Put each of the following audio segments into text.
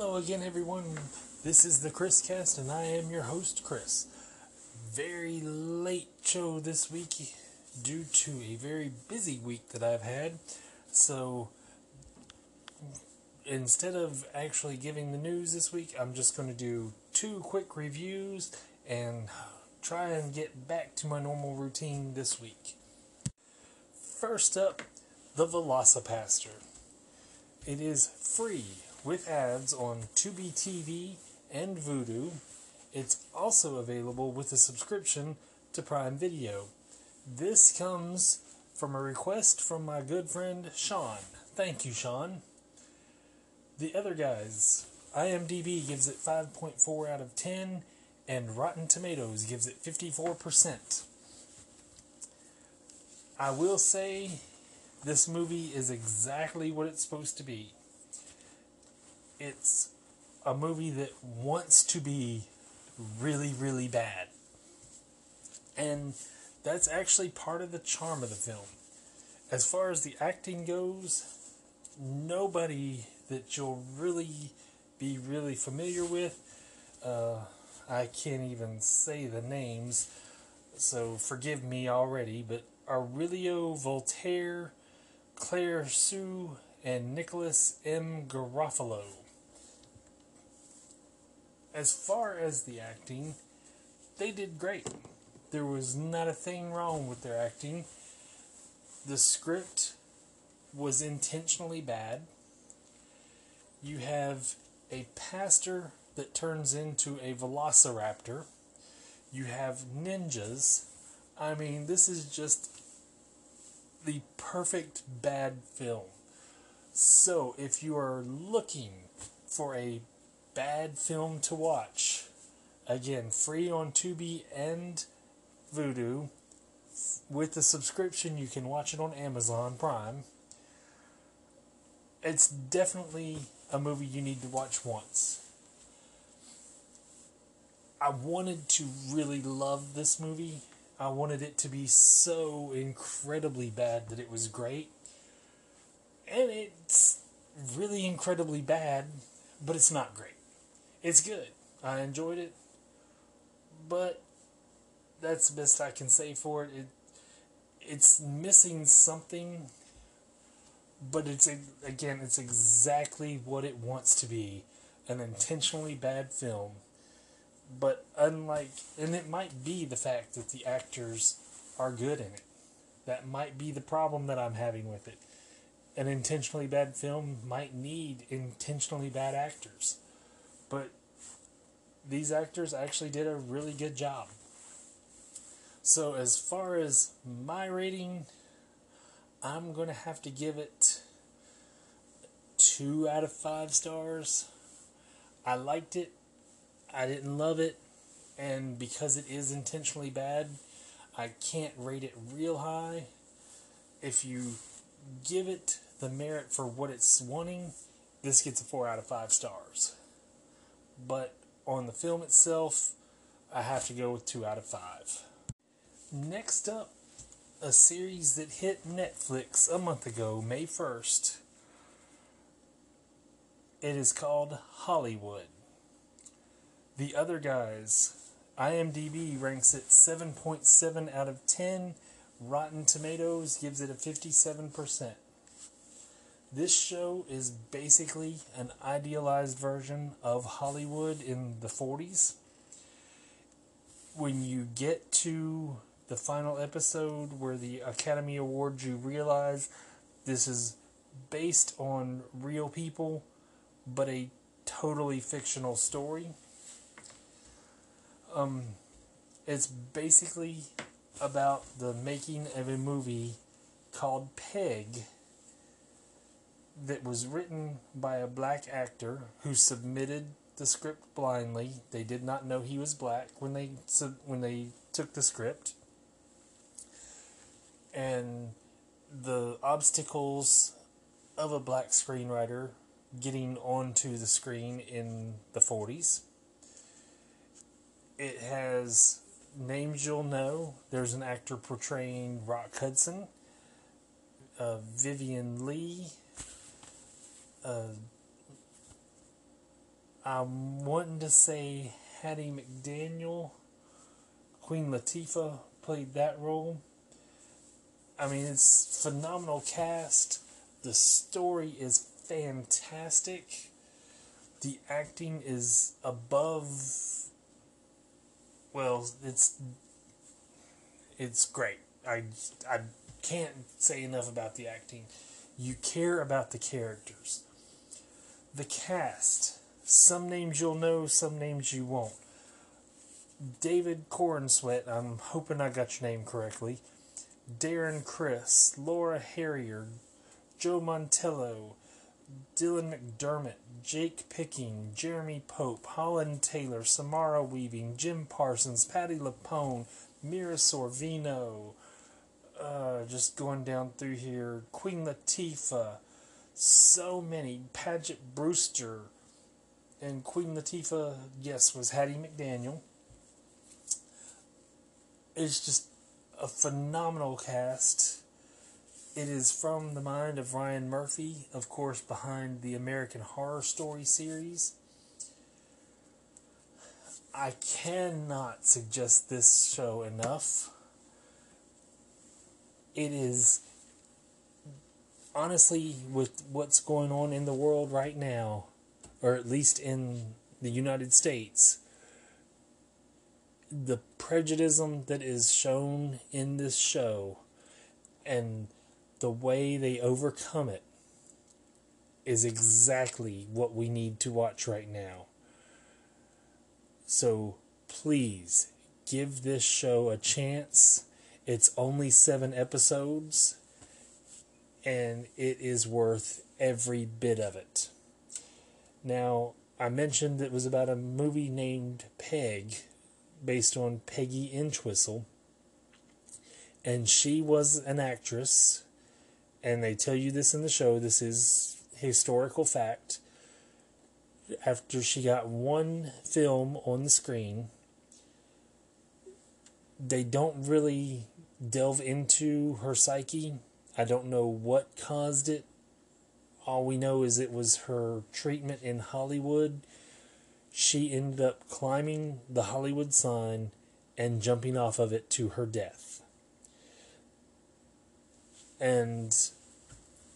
Hello again, everyone. This is the Chris Cast, and I am your host, Chris. Very late show this week due to a very busy week that I've had. So instead of actually giving the news this week, I'm just going to do two quick reviews and try and get back to my normal routine this week. First up, the Velocipastor. It is free with ads on Tubi TV and Vudu. It's also available with a subscription to Prime Video. This comes from a request from my good friend Sean. Thank you, Sean. The other guys, IMDb gives it 5.4 out of 10, and Rotten Tomatoes gives it 54%. I will say this movie is exactly what it's supposed to be. It's a movie that wants to be really, really bad. And that's actually part of the charm of the film. As far as the acting goes, nobody that you'll really be really familiar with. Uh, I can't even say the names, so forgive me already, but Aurelio Voltaire, Claire Sue, and Nicholas M. Garofalo. As far as the acting, they did great. There was not a thing wrong with their acting. The script was intentionally bad. You have a pastor that turns into a velociraptor. You have ninjas. I mean, this is just the perfect bad film. So, if you are looking for a bad film to watch, again, free on Tubi and Vudu. With the subscription, you can watch it on Amazon Prime. It's definitely a movie you need to watch once. I wanted to really love this movie. I wanted it to be so incredibly bad that it was great. And it's really incredibly bad, but it's not great. It's good. I enjoyed it. But that's the best I can say for it. It it's missing something but it's again it's exactly what it wants to be an intentionally bad film but unlike and it might be the fact that the actors are good in it that might be the problem that i'm having with it an intentionally bad film might need intentionally bad actors but these actors actually did a really good job so as far as my rating I'm going to have to give it two out of five stars. I liked it. I didn't love it. And because it is intentionally bad, I can't rate it real high. If you give it the merit for what it's wanting, this gets a four out of five stars. But on the film itself, I have to go with two out of five. Next up, a series that hit Netflix a month ago, May 1st. It is called Hollywood. The Other Guys. IMDb ranks it 7.7 out of 10. Rotten Tomatoes gives it a 57%. This show is basically an idealized version of Hollywood in the 40s. When you get to the final episode where the Academy Awards, you realize this is based on real people, but a totally fictional story. Um, it's basically about the making of a movie called Peg that was written by a black actor who submitted the script blindly. They did not know he was black when they when they took the script and the obstacles of a black screenwriter getting onto the screen in the 40s. It has names you'll know. There's an actor portraying Rock Hudson, uh, Vivien Leigh, uh, I'm wanting to say Hattie McDaniel, Queen Latifah played that role. I mean, it's phenomenal cast. The story is fantastic. The acting is above. Well, it's it's great. I I can't say enough about the acting. You care about the characters. The cast. Some names you'll know, some names you won't. David Corenswet, I'm hoping I got your name correctly. Darren Criss, Laura Harrier, Joe Mantello, Dylan McDermott, Jake Picking, Jeremy Pope, Holland Taylor, Samara Weaving, Jim Parsons, Patti LuPone, Mira Sorvino, uh, just going down through here, Queen Latifah, so many, Paget Brewster, and Queen Latifah, yes, was Hattie McDaniel. It's just a phenomenal cast. It is from the mind of Ryan Murphy, of course, behind the American Horror Story series. I cannot suggest this show enough. It is honestly with what's going on in the world right now, or at least in the United States, the prejudice that is shown in this show and the way they overcome it is exactly what we need to watch right now. So please give this show a chance. It's only seven episodes, and it is worth every bit of it. Now, I mentioned it was about a movie named Peg, based on Peggy Entwistle. And she was an actress, and they tell you this in the show. This is historical fact. After she got one film on the screen, they don't really delve into her psyche. I don't know what caused it. All we know is it was her treatment in Hollywood she ended up climbing the Hollywood sign and jumping off of it to her death. And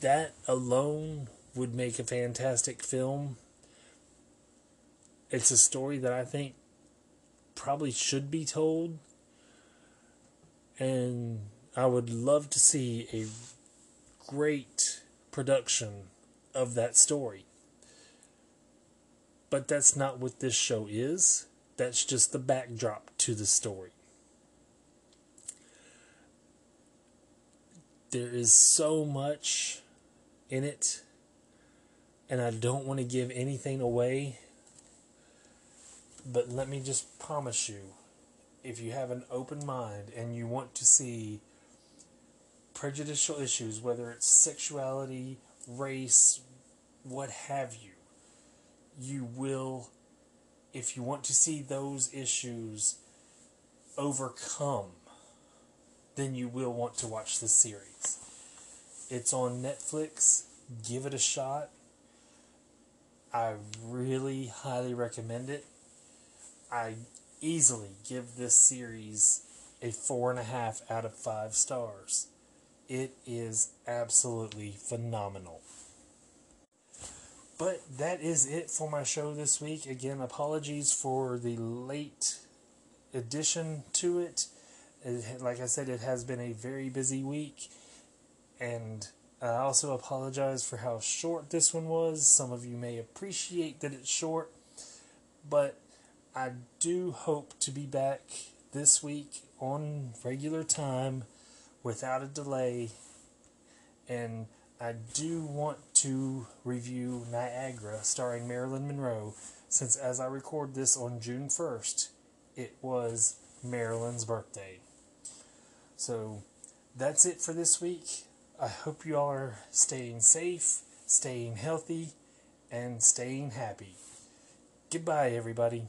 that alone would make a fantastic film. It's a story that I think probably should be told. And I would love to see a great production of that story. But that's not what this show is. That's just the backdrop to the story. There is so much in it, and I don't want to give anything away. But let me just promise you if you have an open mind and you want to see prejudicial issues, whether it's sexuality, race, what have you, you will, if you want to see those issues overcome, then you will want to watch this series. It's on Netflix. Give it a shot. I really highly recommend it. I easily give this series a four and a half out of five stars. It is absolutely phenomenal. But that is it for my show this week. Again, apologies for the late addition to it. it. Like I said, it has been a very busy week. And I also apologize for how short this one was. Some of you may appreciate that it's short. But I do hope to be back this week on regular time without a delay. And I do want to review Niagara starring Marilyn Monroe since as I record this on June 1st, it was Marilyn's birthday. So that's it for this week. I hope you all are staying safe, staying healthy, and staying happy. Goodbye, everybody.